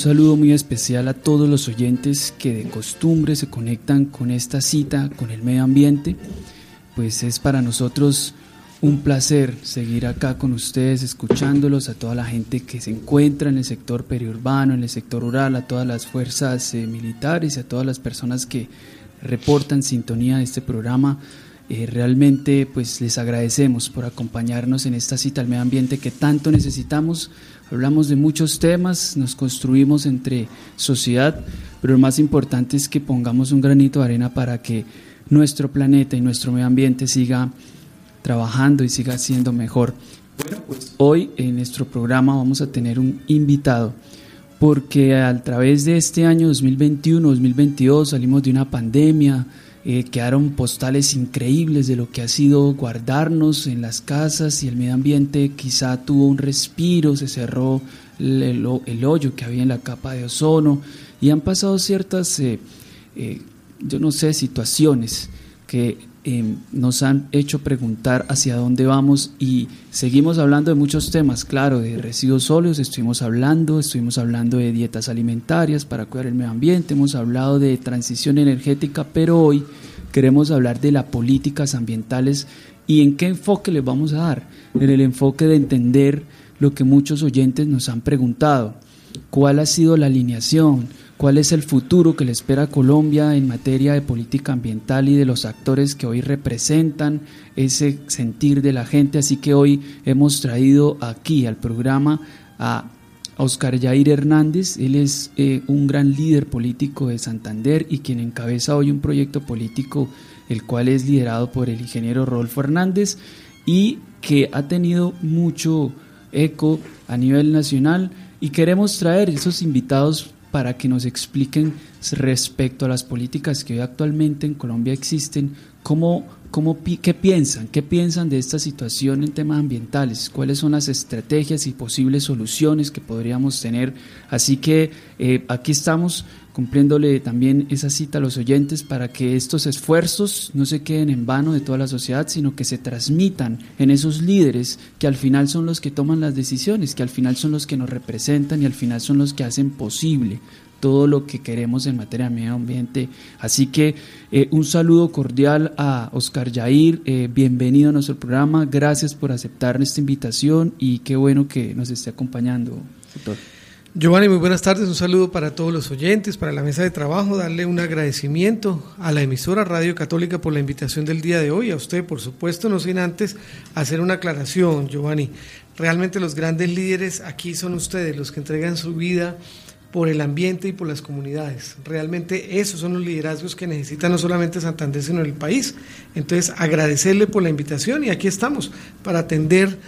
saludo muy especial a todos los oyentes que de costumbre se conectan con esta cita con el medio ambiente. Pues es para nosotros un placer seguir acá con ustedes, escuchándolos, a toda la gente que se encuentra en el sector periurbano, en el sector rural, a todas las fuerzas eh, militares a todas las personas que reportan sintonía de este programa. Eh, realmente pues les agradecemos por acompañarnos en esta cita al medio ambiente que tanto necesitamos. Hablamos de muchos temas, nos construimos entre sociedad, pero lo más importante es que pongamos un granito de arena para que nuestro planeta y nuestro medio ambiente siga trabajando y siga siendo mejor. Bueno, pues hoy en nuestro programa vamos a tener un invitado porque a través de este año 2021-2022 salimos de una pandemia, eh, quedaron postales increíbles de lo que ha sido guardarnos en las casas y el medio ambiente. Quizá tuvo un respiro, se cerró el, hoyo que había en la capa de ozono. Y han pasado ciertas, eh, eh, yo no sé, situaciones que Em, nos han hecho preguntar hacia dónde vamos y seguimos hablando de muchos temas, claro, de residuos sólidos, estuvimos hablando, estuvimos hablando de dietas alimentarias para cuidar el medio ambiente, hemos hablado de transición energética, pero hoy queremos hablar de las políticas ambientales y en qué enfoque les vamos a dar, en el enfoque de entender lo que muchos oyentes nos han preguntado, cuál ha sido la alineación, cuál es el futuro que le espera a Colombia en materia de política ambiental y de los actores que hoy representan ese sentir de la gente. Así que hoy hemos traído aquí al programa a Oscar Jair Hernández. Él es eh, un gran líder político de Santander y quien encabeza hoy un proyecto político el cual es liderado por el ingeniero Rolfo Hernández y que ha tenido mucho eco a nivel nacional y queremos traer esos invitados para que nos expliquen respecto a las políticas que hoy actualmente en Colombia existen, cómo, cómo, qué piensan, qué piensan de esta situación en temas ambientales, cuáles son las estrategias y posibles soluciones que podríamos tener. Así que eh, aquí estamos cumpliéndole también esa cita a los oyentes para que estos esfuerzos no se queden en vano de toda la sociedad, sino que se transmitan en esos líderes que al final son los que toman las decisiones, que al final son los que nos representan y al final son los que hacen posible todo lo que queremos en materia de medio ambiente. Así que eh, un saludo cordial a Oscar Yair, eh, bienvenido a nuestro programa, gracias por aceptar esta invitación y qué bueno que nos esté acompañando, doctor. Giovanni, muy buenas tardes. Un saludo para todos los oyentes, para la mesa de trabajo, darle un agradecimiento a la emisora Radio Católica por la invitación del día de hoy, a usted, por supuesto, no sin antes hacer una aclaración, Giovanni. Realmente los grandes líderes aquí son ustedes, los que entregan su vida por el ambiente y por las comunidades. Realmente esos son los liderazgos que necesita no solamente Santander, sino el país. Entonces, agradecerle por la invitación y aquí estamos para atender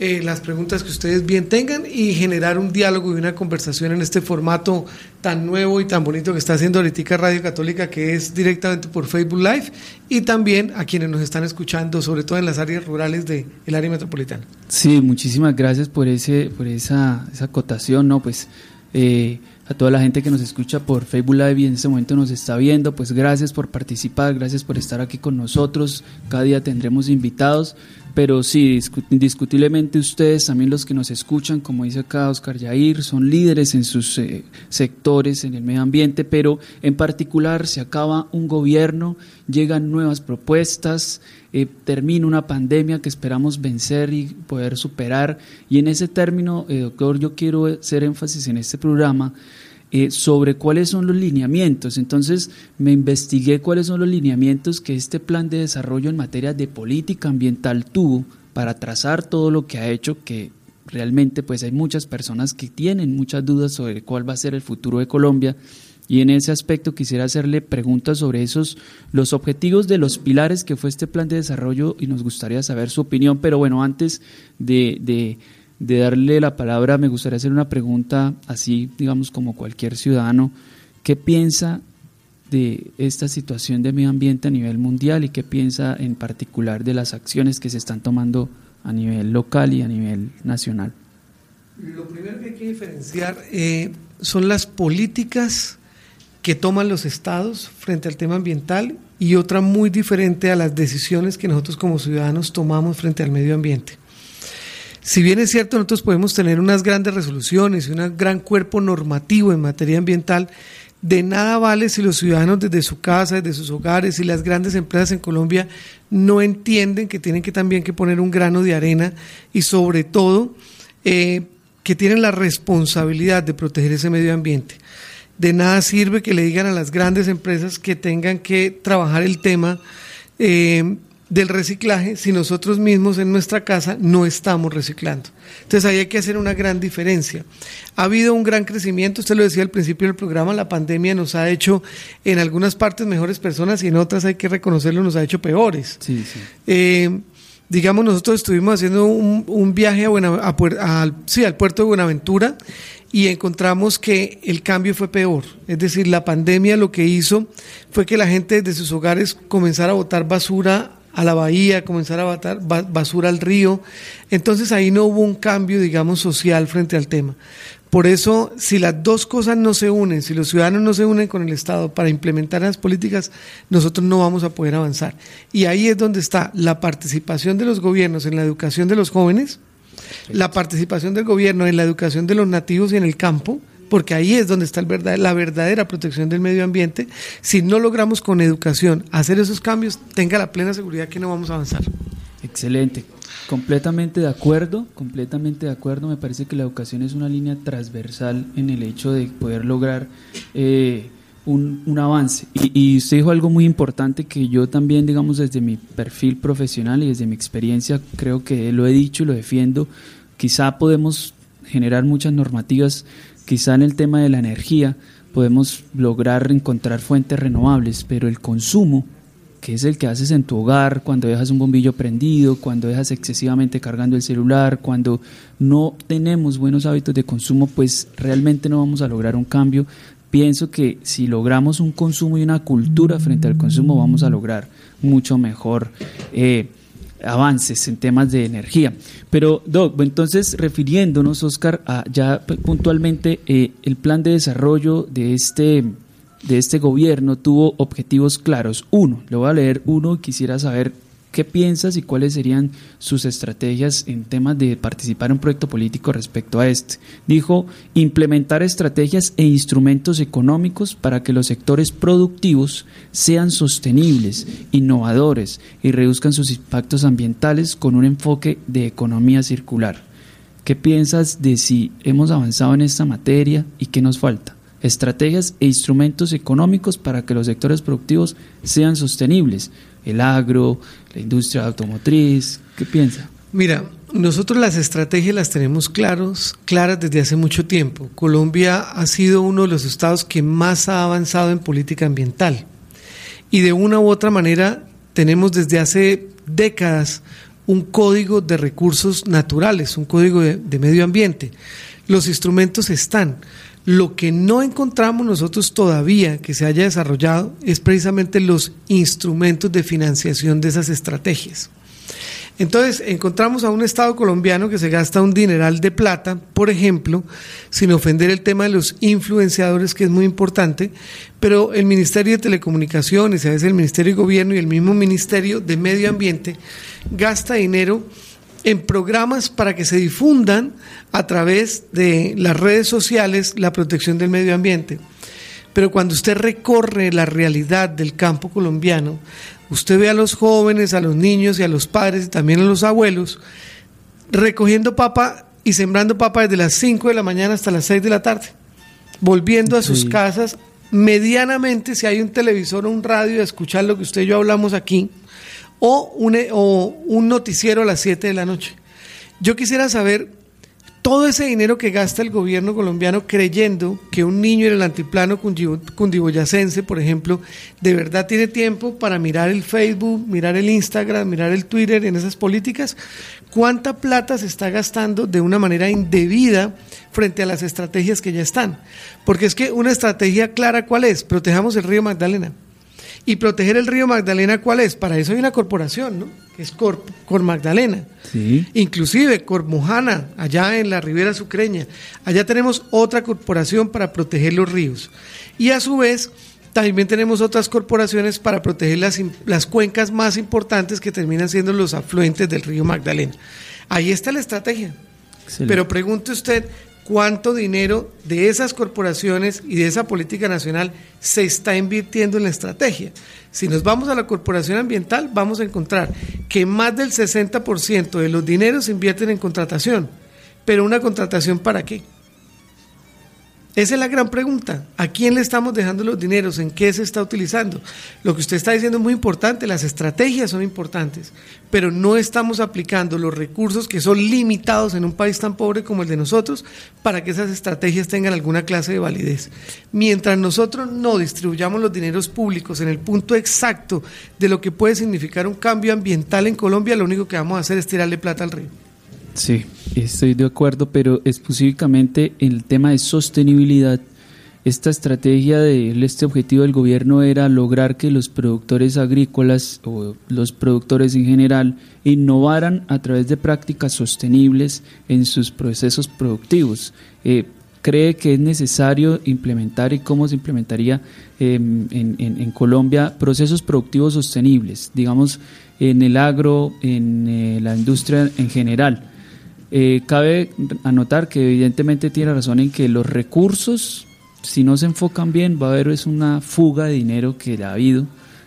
eh, las preguntas que ustedes bien tengan y generar un diálogo y una conversación en este formato tan nuevo y tan bonito que está haciendo ahorita Radio Católica, que es directamente por Facebook Live, y también a quienes nos están escuchando, sobre todo en las áreas rurales del área metropolitana. Sí, muchísimas gracias por, ese, por esa, esa acotación, ¿no? Pues eh, a toda la gente que nos escucha por Facebook Live y en este momento nos está viendo, pues gracias por participar, gracias por estar aquí con nosotros. Cada día tendremos invitados pero sí, indiscutiblemente ustedes, también los que nos escuchan, como dice acá Oscar Yair, son líderes en sus eh, sectores, en el medio ambiente, pero en particular se acaba un gobierno, llegan nuevas propuestas, eh, termina una pandemia que esperamos vencer y poder superar. Y en ese término, eh, doctor, yo quiero hacer énfasis en este programa eh, sobre cuáles son los lineamientos. Entonces me investigué cuáles son los lineamientos que este plan de desarrollo en materia de política ambiental tuvo para trazar todo lo que ha hecho, que realmente pues hay muchas personas que tienen muchas dudas sobre cuál va a ser el futuro de Colombia. Y en ese aspecto quisiera hacerle preguntas sobre esos, los objetivos de los pilares que fue este plan de desarrollo y nos gustaría saber su opinión. Pero bueno, antes de, de de darle la palabra, me gustaría hacer una pregunta así, digamos, como cualquier ciudadano. ¿Qué piensa de esta situación de medio ambiente a nivel mundial y qué piensa en particular de las acciones que se están tomando a nivel local y a nivel nacional? Lo primero que hay que diferenciar eh, son las políticas que toman los estados frente al tema ambiental y otra muy diferente a las decisiones que nosotros como ciudadanos tomamos frente al medio ambiente. Si bien es cierto, nosotros podemos tener unas grandes resoluciones y un gran cuerpo normativo en materia ambiental, de nada vale si los ciudadanos desde su casa, desde sus hogares y las grandes empresas en Colombia no entienden que tienen que también que poner un grano de arena y sobre todo eh, que tienen la responsabilidad de proteger ese medio ambiente. De nada sirve que le digan a las grandes empresas que tengan que trabajar el tema eh, del reciclaje si nosotros mismos en nuestra casa no estamos reciclando. Entonces ahí hay que hacer una gran diferencia. Ha habido un gran crecimiento, usted lo decía al principio del programa, la pandemia nos ha hecho en algunas partes mejores personas y en otras hay que reconocerlo, nos ha hecho peores. Eh, digamos, nosotros estuvimos haciendo un, viaje a sí, al puerto de Buenaventura y encontramos que el cambio fue peor. Es decir, la pandemia lo que hizo fue que la gente desde sus hogares comenzara a botar basura a la bahía, comenzar a botar basura al río. Entonces ahí no hubo un cambio, digamos, social frente al tema. Por eso, si las dos cosas no se unen, si los ciudadanos no se unen con el Estado para implementar las políticas, nosotros no vamos a poder avanzar. Y ahí es donde está la participación de los gobiernos en la educación de los jóvenes, la participación del gobierno en la educación de los nativos y en el campo, porque ahí es donde está la verdadera protección del medio ambiente. Si no logramos con educación hacer esos cambios, tenga la plena seguridad que no vamos a avanzar. Excelente. Completamente de acuerdo, completamente de acuerdo. Me parece que la educación es una línea transversal en el hecho de poder lograr eh, un, avance. Y, y, usted dijo algo muy importante que yo también, digamos, desde mi perfil profesional y desde mi experiencia, creo que lo he dicho y lo defiendo. Quizá podemos generar muchas normativas Quizá en el tema de la energía podemos lograr encontrar fuentes renovables, pero el consumo, que es el que haces en tu hogar, cuando dejas un bombillo prendido, cuando dejas excesivamente cargando el celular, cuando no tenemos buenos hábitos de consumo, pues realmente no vamos a lograr un cambio. Pienso que si logramos un consumo y una cultura frente al consumo, vamos a lograr mucho mejor eh, avances en temas de energía. Pero, Doc, entonces refiriéndonos, Oscar, a ya puntualmente eh, el plan de desarrollo de este, de este gobierno tuvo objetivos claros. Uno, le voy a leer uno, quisiera saber ¿Qué piensas y cuáles serían sus estrategias en temas de participar en un proyecto político respecto a este? Dijo, implementar estrategias e instrumentos económicos para que los sectores productivos sean sostenibles, innovadores y reduzcan sus impactos ambientales con un enfoque de economía circular. ¿Qué piensas de si hemos avanzado en esta materia y qué nos falta? Estrategias e instrumentos económicos para que los sectores productivos sean sostenibles, el agro, la industria automotriz. ¿Qué piensa? Mira, nosotros las estrategias las tenemos claros, claras desde hace mucho tiempo. Colombia ha sido uno de los estados que más ha avanzado en política ambiental. Y de una u otra manera tenemos desde hace décadas un código de recursos naturales, un código de, de medio ambiente. Los instrumentos están. Lo que no encontramos nosotros todavía que se haya desarrollado es precisamente los instrumentos de financiación de esas estrategias. Entonces, encontramos a un Estado colombiano que se gasta un dineral de plata, por ejemplo, sin ofender el tema de los influenciadores, que es muy importante, pero el Ministerio de Telecomunicaciones, a veces el Ministerio de Gobierno y el mismo Ministerio de Medio Ambiente gasta dinero en programas para que se difundan a través de las redes sociales la protección del medio ambiente. Pero cuando usted recorre la realidad del campo colombiano, usted ve a los jóvenes, a los niños y a los padres y también a los abuelos recogiendo papa y sembrando papa desde las 5 de la mañana hasta las 6 de la tarde, volviendo a sus casas medianamente si hay un televisor o un radio a escuchar lo que usted y yo hablamos aquí, o un, o un noticiero a las 7 de la noche. Yo quisiera saber todo ese dinero que gasta el gobierno colombiano creyendo que un niño en el antiplano cundiboyacense, por ejemplo, de verdad tiene tiempo para mirar el Facebook, mirar el Instagram, mirar el Twitter en esas políticas, ¿cuánta plata se está gastando de una manera indebida frente a las estrategias que ya están? Porque es que una estrategia clara, ¿cuál es? Protejamos el río Magdalena. Y proteger el río Magdalena, ¿cuál es? Para eso hay una corporación, ¿no? Que es Cor, Cor Magdalena. Sí. Inclusive Cormojana, allá en la Ribera Sucreña. Allá tenemos otra corporación para proteger los ríos. Y a su vez, también tenemos otras corporaciones para proteger las, las cuencas más importantes que terminan siendo los afluentes del río Magdalena. Ahí está la estrategia. Pero pregunte usted cuánto dinero de esas corporaciones y de esa política nacional se está invirtiendo en la estrategia. Si nos vamos a la corporación ambiental, vamos a encontrar que más del 60% de los dineros se invierten en contratación. Pero una contratación para qué? Esa es la gran pregunta. ¿A quién le estamos dejando los dineros? ¿En qué se está utilizando? Lo que usted está diciendo es muy importante, las estrategias son importantes, pero no estamos aplicando los recursos que son limitados en un país tan pobre como el de nosotros para que esas estrategias tengan alguna clase de validez. Mientras nosotros no distribuyamos los dineros públicos en el punto exacto de lo que puede significar un cambio ambiental en Colombia, lo único que vamos a hacer es tirarle plata al río. Sí, estoy de acuerdo, pero específicamente en el tema de sostenibilidad, esta estrategia de este objetivo del gobierno era lograr que los productores agrícolas o los productores en general innovaran a través de prácticas sostenibles en sus procesos productivos. Eh, ¿Cree que es necesario implementar y cómo se implementaría em, en, Colombia procesos productivos sostenibles, digamos, en el agro, en eh, la industria en general? Eh, cabe anotar que evidentemente tiene razón en que los recursos, si no se enfocan bien, va a haber es una fuga de dinero que ha habido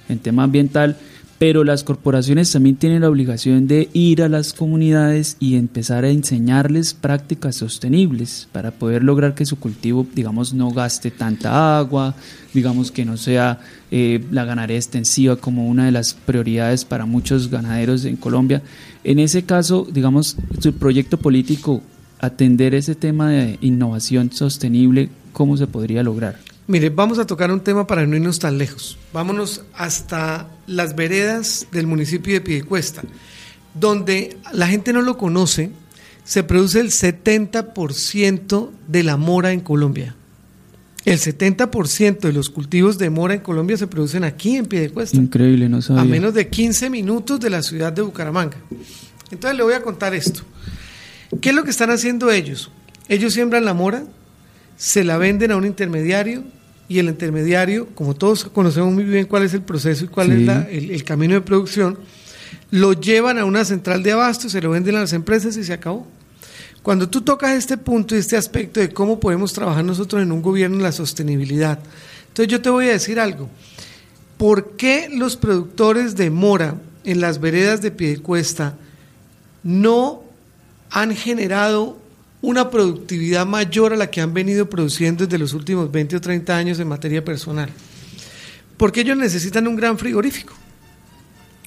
en tema ambiental, pero las corporaciones también tienen la obligación de ir a las comunidades y empezar a enseñarles prácticas sostenibles para poder lograr que su cultivo, digamos, no gaste tanta agua, digamos que no sea eh, la ganadería extensiva como una de las prioridades para muchos ganaderos en Colombia. En ese caso, digamos, su proyecto político, atender ese tema de innovación sostenible, ¿cómo se podría lograr? Mire, vamos a tocar un tema para no irnos tan lejos. Vámonos hasta las veredas del municipio de Piedecuesta, donde la gente no lo conoce, se produce el 70% de la mora en Colombia. El 70% de los cultivos de mora en Colombia se producen aquí en Piedecuesta. Increíble, no sabía. A menos de 15 minutos de la ciudad de Bucaramanga. Entonces le voy a contar esto. ¿Qué es lo que están haciendo ellos? Ellos siembran la mora, se la venden a un intermediario, y el intermediario, como todos conocemos muy bien cuál es el proceso y cuál es el, camino de producción, lo llevan a una central de abasto, se lo venden a las empresas y se acabó. Cuando tú tocas este punto y este aspecto de cómo podemos trabajar nosotros en un gobierno en la sostenibilidad, entonces yo te voy a decir algo. ¿Por qué los productores de mora en las veredas de Piedecuesta no han generado una productividad mayor a la que han venido produciendo desde los últimos 20 o 30 años en materia personal. Porque ellos necesitan un gran frigorífico.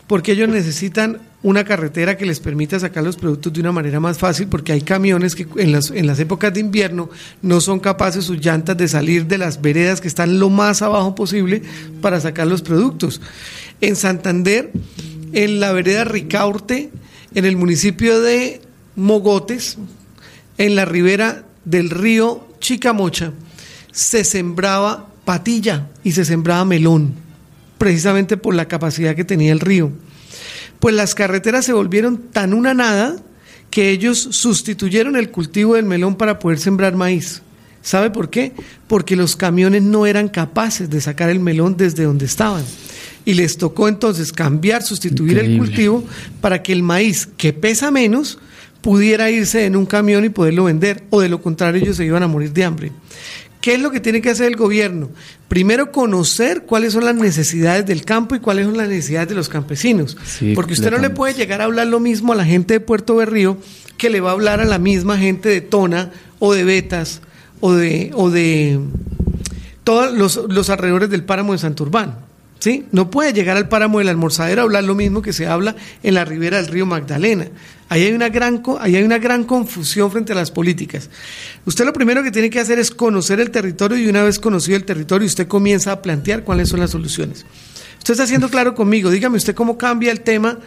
Porque ellos necesitan una carretera que les permita sacar los productos de una manera más fácil, porque hay camiones que en las, en las épocas de invierno no son capaces sus llantas de salir de las veredas que están lo más abajo posible para sacar los productos. En Santander, en la vereda Ricaurte, en el municipio de Mogotes, en la ribera del río Chicamocha se sembraba patilla y se sembraba melón, precisamente por la capacidad que tenía el río. Pues las carreteras se volvieron tan una nada que ellos sustituyeron el cultivo del melón para poder sembrar maíz. ¿Sabe por qué? Porque los camiones no eran capaces de sacar el melón desde donde estaban. Y les tocó entonces cambiar, sustituir el cultivo para que el maíz, que pesa menos, pudiera irse en un camión y poderlo vender, o de lo contrario ellos se iban a morir de hambre. ¿Qué es lo que tiene que hacer el gobierno? Primero, conocer cuáles son las necesidades del campo y cuáles son las necesidades de los campesinos. Porque usted no le puede llegar a hablar lo mismo a la gente de Puerto Berrío que le va a hablar a la misma gente de Tona o de Betas o de, o de todos los, los alrededores del páramo de Santurbán. No puede llegar al páramo del almorzadero a hablar lo mismo que se habla en la ribera del río Magdalena. Ahí hay, una gran, ahí hay una gran confusión frente a las políticas. Usted lo primero que tiene que hacer es conocer el territorio y una vez conocido el territorio usted comienza a plantear cuáles son las soluciones. Usted está haciendo claro conmigo, dígame usted cómo cambia el tema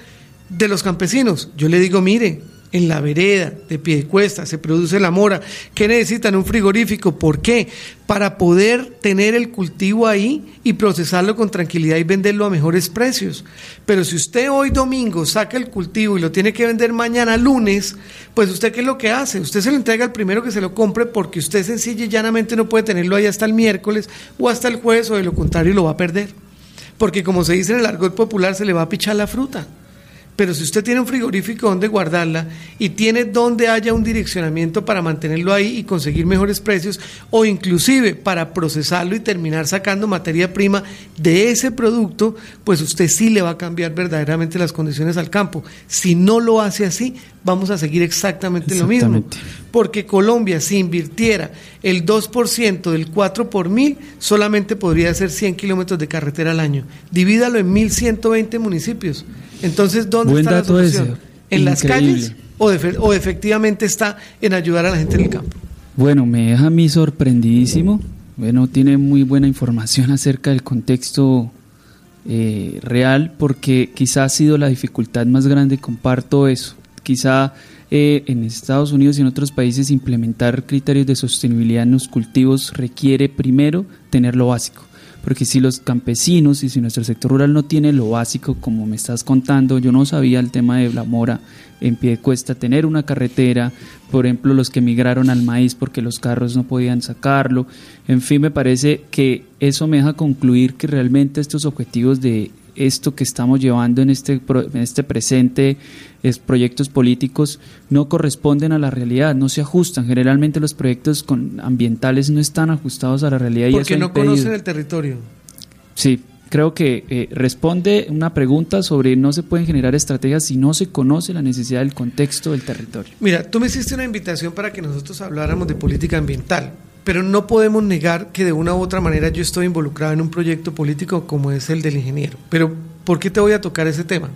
de los campesinos. Yo le digo, mire, en la vereda de pie de cuesta, se produce la mora. ¿Qué necesitan? Un frigorífico. ¿Por qué? Para poder tener el cultivo ahí y procesarlo con tranquilidad y venderlo a mejores precios. Pero si usted hoy domingo saca el cultivo y lo tiene que vender mañana lunes, pues usted qué es lo que hace? Usted se lo entrega al primero que se lo compre porque usted sencilla y llanamente no puede tenerlo ahí hasta el miércoles o hasta el jueves o de lo contrario lo va a perder. Porque como se dice en el argot popular, se le va a pichar la fruta. Pero si usted tiene un frigorífico donde guardarla y tiene donde haya un direccionamiento para mantenerlo ahí y conseguir mejores precios o inclusive para procesarlo y terminar sacando materia prima de ese producto, pues usted sí le va a cambiar verdaderamente las condiciones al campo. Si no lo hace así, vamos a seguir exactamente, lo mismo. Porque Colombia, si invirtiera el 2% del 4 por mil, solamente podría hacer 100 kilómetros de carretera al año. Divídalo en 1.120 municipios. Entonces, ¿dónde está la solución? ¿En las calles o, o efectivamente está en ayudar a la gente en el campo? Bueno, me deja a mí sorprendidísimo. Bueno, tiene muy buena información acerca del contexto eh, real porque quizá ha sido la dificultad más grande, comparto eso. Quizá eh, en Estados Unidos y en otros países implementar criterios de sostenibilidad en los cultivos requiere primero tener lo básico. Porque si los campesinos y si nuestro sector rural no tiene lo básico, como me estás contando, yo no sabía el tema de la mora en pie de cuesta, tener una carretera, por ejemplo, los que migraron al maíz porque los carros no podían sacarlo, en fin, me parece que eso me deja concluir que realmente estos objetivos de esto que estamos llevando en este, en este presente es proyectos políticos no corresponden a la realidad, no se ajustan. Generalmente los proyectos con ambientales no están ajustados a la realidad. Porque y no conocen el territorio. Sí, creo que eh, responde una pregunta sobre no se pueden generar estrategias si no se conoce la necesidad del contexto del territorio. Mira, tú me hiciste una invitación para que nosotros habláramos de política ambiental pero no podemos negar que de una u otra manera yo estoy involucrado en un proyecto político como es el del ingeniero. Pero, ¿por qué te voy a tocar ese tema?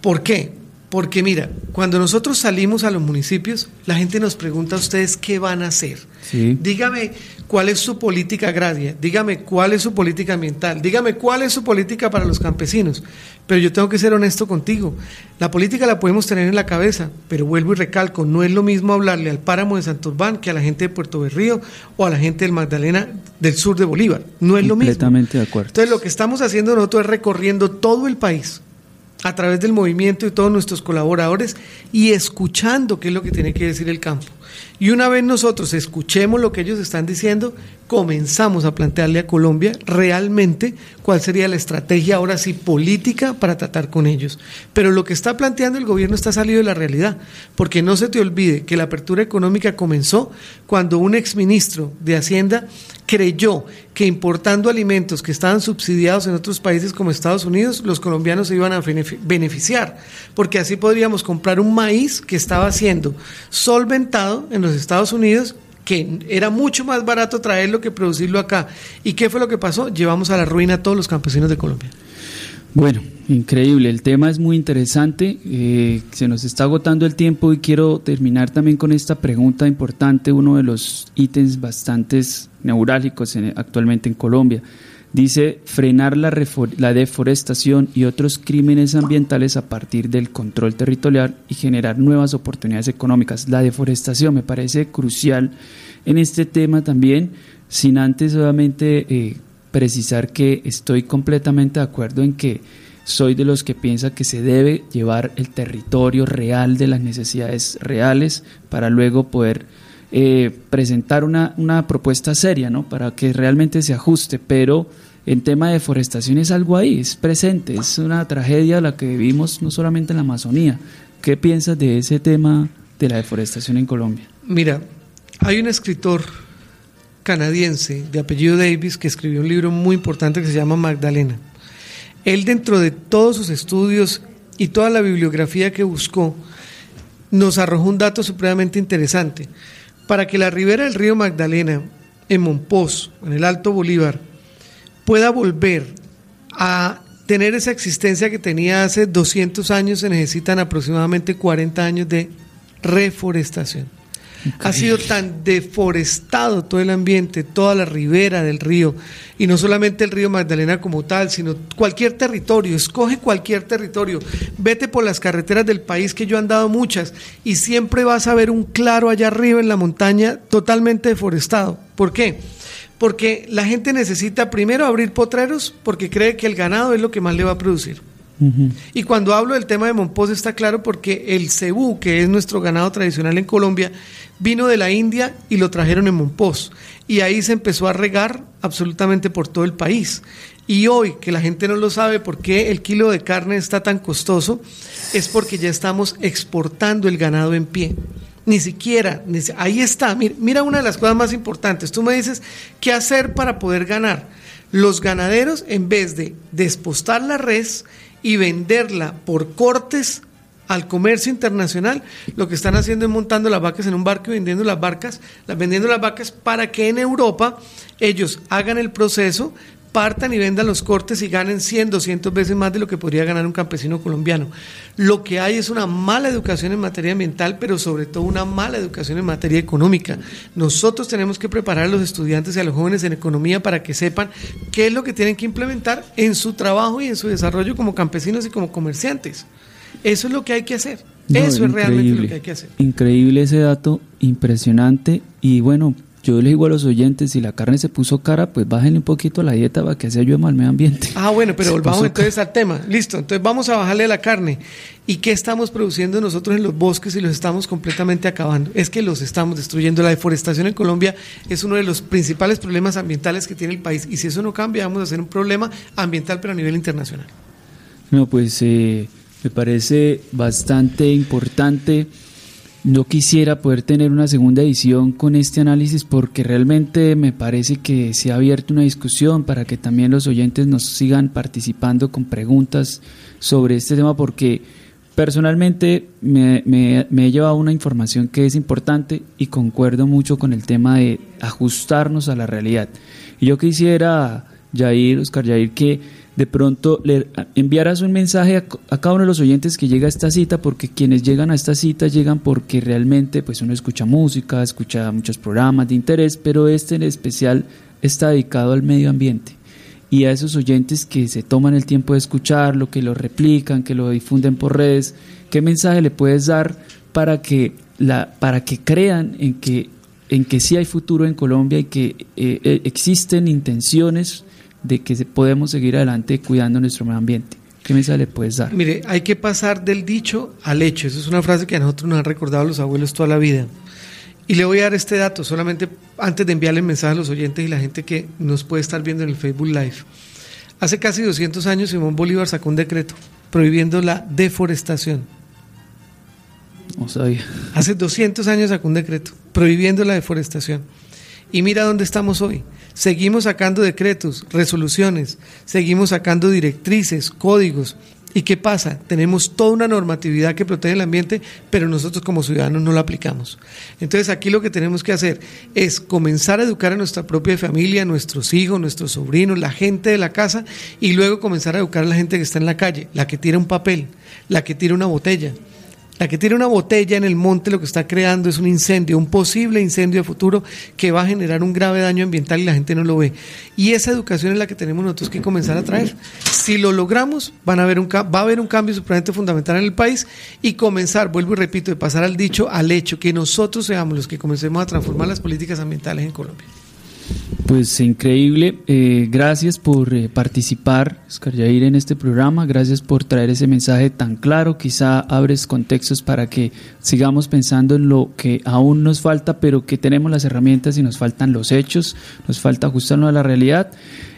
¿Por qué? Porque mira, cuando nosotros salimos a los municipios, la gente nos pregunta a ustedes qué van a hacer. Dígame cuál es su política agraria, dígame cuál es su política ambiental, dígame cuál es su política para los campesinos. Pero yo tengo que ser honesto contigo. La política la podemos tener en la cabeza, pero vuelvo y recalco, no es lo mismo hablarle al páramo de Santurbán que a la gente de Puerto Berrío o a la gente del Magdalena del sur de Bolívar. No es lo mismo. Completamente de acuerdo. Entonces lo que estamos haciendo nosotros es recorriendo todo el país a través del movimiento y todos nuestros colaboradores y escuchando qué es lo que tiene que decir el campo. Y una vez nosotros escuchemos lo que ellos están diciendo, comenzamos a plantearle a Colombia realmente cuál sería la estrategia ahora sí política para tratar con ellos. Pero lo que está planteando el gobierno está salido de la realidad, porque no se te olvide que la apertura económica comenzó cuando un exministro de Hacienda creyó que importando alimentos que estaban subsidiados en otros países como Estados Unidos, los colombianos se iban a beneficiar, porque así podríamos comprar un maíz que estaba siendo solventado en los Estados Unidos que era mucho más barato traerlo que producirlo acá. ¿Y qué fue lo que pasó? Llevamos a la ruina a todos los campesinos de Colombia. Bueno, increíble, el tema es muy interesante, eh, se nos está agotando el tiempo y quiero terminar también con esta pregunta importante, uno de los ítems bastante neurálgicos actualmente en Colombia. Dice frenar la, la deforestación y otros crímenes ambientales a partir del control territorial y generar nuevas oportunidades económicas. La deforestación me parece crucial en este tema también, sin antes obviamente eh, precisar que estoy completamente de acuerdo en que soy de los que piensa que se debe llevar el territorio real de las necesidades reales para luego poder eh, presentar una, una, propuesta seria, ¿no? Para que realmente se ajuste, pero en tema de deforestación es algo ahí, es presente, es una tragedia la que vivimos no solamente en la Amazonía. ¿Qué piensas de ese tema de la deforestación en Colombia? Mira, hay un escritor canadiense de apellido Davis que escribió un libro muy importante que se llama Magdalena. Él dentro de todos sus estudios y toda la bibliografía que buscó, nos arrojó un dato supremamente interesante para que la ribera del río Magdalena, en Monpós, en el Alto Bolívar, pueda volver a tener esa existencia que tenía hace 200 años, se necesitan aproximadamente 40 años de reforestación. Ha sido tan deforestado todo el ambiente, toda la ribera del río, y no solamente el río Magdalena como tal, sino cualquier territorio, escoge cualquier territorio, vete por las carreteras del país que yo he andado muchas, y siempre vas a ver un claro allá arriba en la montaña totalmente deforestado. ¿Por qué? Porque la gente necesita primero abrir potreros porque cree que el ganado es lo que más le va a producir. Y cuando hablo del tema de Monpós está claro porque el cebú, que es nuestro ganado tradicional en Colombia, vino de la India y lo trajeron en Monpós. Y ahí se empezó a regar absolutamente por todo el país. Y hoy, que la gente no lo sabe, por qué el kilo de carne está tan costoso, es porque ya estamos exportando el ganado en pie. Ni siquiera, ahí está, mira, mira una de las cosas más importantes. Tú me dices, ¿qué hacer para poder ganar? Los ganaderos, en vez de despostar la res y venderla por cortes al comercio internacional, lo que están haciendo es montando las vacas en un barco y vendiendo las vacas, vendiendo las vacas para que en Europa ellos hagan el proceso, partan y vendan los cortes y ganen 100, 200 veces más de lo que podría ganar un campesino colombiano. Lo que hay es una mala educación en materia ambiental, pero sobre todo una mala educación en materia económica. Nosotros tenemos que preparar a los estudiantes y a los jóvenes en economía para que sepan qué es lo que tienen que implementar en su trabajo y en su desarrollo como campesinos y como comerciantes. Eso es lo que hay que hacer. Eso es realmente lo que hay que hacer. Increíble ese dato, impresionante. Y bueno, yo les digo a los oyentes, si la carne se puso cara, pues bájenle un poquito la dieta para que se ayude al medio ambiente. Ah, bueno, pero volvamos entonces al tema. Listo, entonces vamos a bajarle la carne. ¿Y qué estamos produciendo nosotros en los bosques y los estamos completamente acabando? Es que los estamos destruyendo. La deforestación en Colombia es uno de los principales problemas ambientales que tiene el país. Y si eso no cambia, vamos a hacer un problema ambiental, pero a nivel internacional. No, pues eh, me parece bastante importante no quisiera poder tener una segunda edición con este análisis porque realmente me parece que se ha abierto una discusión para que también los oyentes nos sigan participando con preguntas sobre este tema porque personalmente me, he llevado una información que es importante y concuerdo mucho con el tema de ajustarnos a la realidad. Y yo quisiera, Jair, Oscar Jair, que de pronto le enviaras un mensaje a, cada uno de los oyentes que llega a esta cita, porque quienes llegan a esta cita llegan porque realmente pues uno escucha música, escucha muchos programas de interés, pero este en especial está dedicado al medio ambiente. Y a esos oyentes que se toman el tiempo de escucharlo, que lo replican, que lo difunden por redes, ¿qué mensaje le puedes dar para que, la, para que crean en que, en que sí hay futuro en Colombia y que eh, eh, existen intenciones de que podemos seguir adelante cuidando nuestro medio ambiente. ¿Qué mensaje le puedes dar? Mire, hay que pasar del dicho al hecho. Esa es una frase que a nosotros nos han recordado los abuelos toda la vida. Y le voy a dar este dato solamente antes de enviarle el mensaje a los oyentes y la gente que nos puede estar viendo en el Facebook Live. Hace casi 200 años Simón Bolívar sacó un decreto prohibiendo la deforestación. No sabía. Hace 200 años sacó un decreto prohibiendo la deforestación. Y mira dónde estamos hoy. Seguimos sacando decretos, resoluciones, seguimos sacando directrices, códigos. ¿Y qué pasa? Tenemos toda una normatividad que protege el ambiente, pero nosotros como ciudadanos no la aplicamos. Entonces aquí lo que tenemos que hacer es comenzar a educar a nuestra propia familia, a nuestros hijos, nuestros sobrinos, la gente de la casa, y luego comenzar a educar a la gente que está en la calle, la que tira un papel, la que tira una botella, la que tiene una botella en el monte lo que está creando es un incendio, un posible incendio de futuro que va a generar un grave daño ambiental y la gente no lo ve. Y esa educación es la que tenemos nosotros que comenzar a traer. Si lo logramos, va a haber un cambio supremamente fundamental en el país y comenzar, vuelvo y repito, de pasar al dicho al hecho, que nosotros seamos los que comencemos a transformar las políticas ambientales en Colombia. Pues increíble. Eh, gracias por eh, participar, Oscar Yair, en este programa. Gracias por traer ese mensaje tan claro. Quizá abres contextos para que sigamos pensando en lo que aún nos falta, pero que tenemos las herramientas y nos faltan los hechos. Nos falta ajustarnos a la realidad.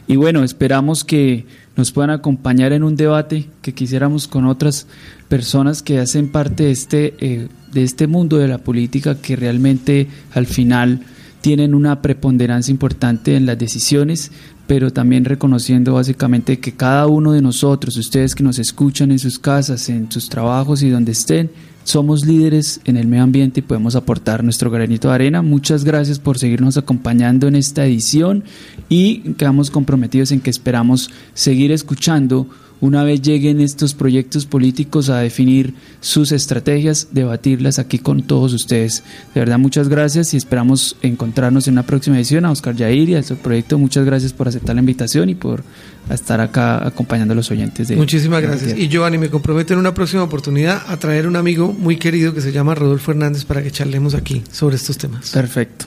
Y bueno, esperamos que nos puedan acompañar en un debate que quisiéramos con otras personas que hacen parte de este, eh, de este mundo de la política que realmente al final tienen una preponderancia importante en las decisiones, pero también reconociendo básicamente que cada uno de nosotros, ustedes que nos escuchan en sus casas, en sus trabajos y donde estén, somos líderes en el medio ambiente y podemos aportar nuestro granito de arena. Muchas gracias por seguirnos acompañando en esta edición y quedamos comprometidos en que esperamos seguir escuchando una vez lleguen estos proyectos políticos a definir sus estrategias, debatirlas aquí con todos ustedes. De verdad, muchas gracias y esperamos encontrarnos en una próxima edición. A Oscar Yair y a su proyecto, muchas gracias por aceptar la invitación y por estar acá acompañando a los oyentes. De Muchísimas gracias. Y Giovanni, me comprometo en una próxima oportunidad a traer un amigo muy querido que se llama Rodolfo Hernández para que charlemos aquí sobre estos temas. Perfecto.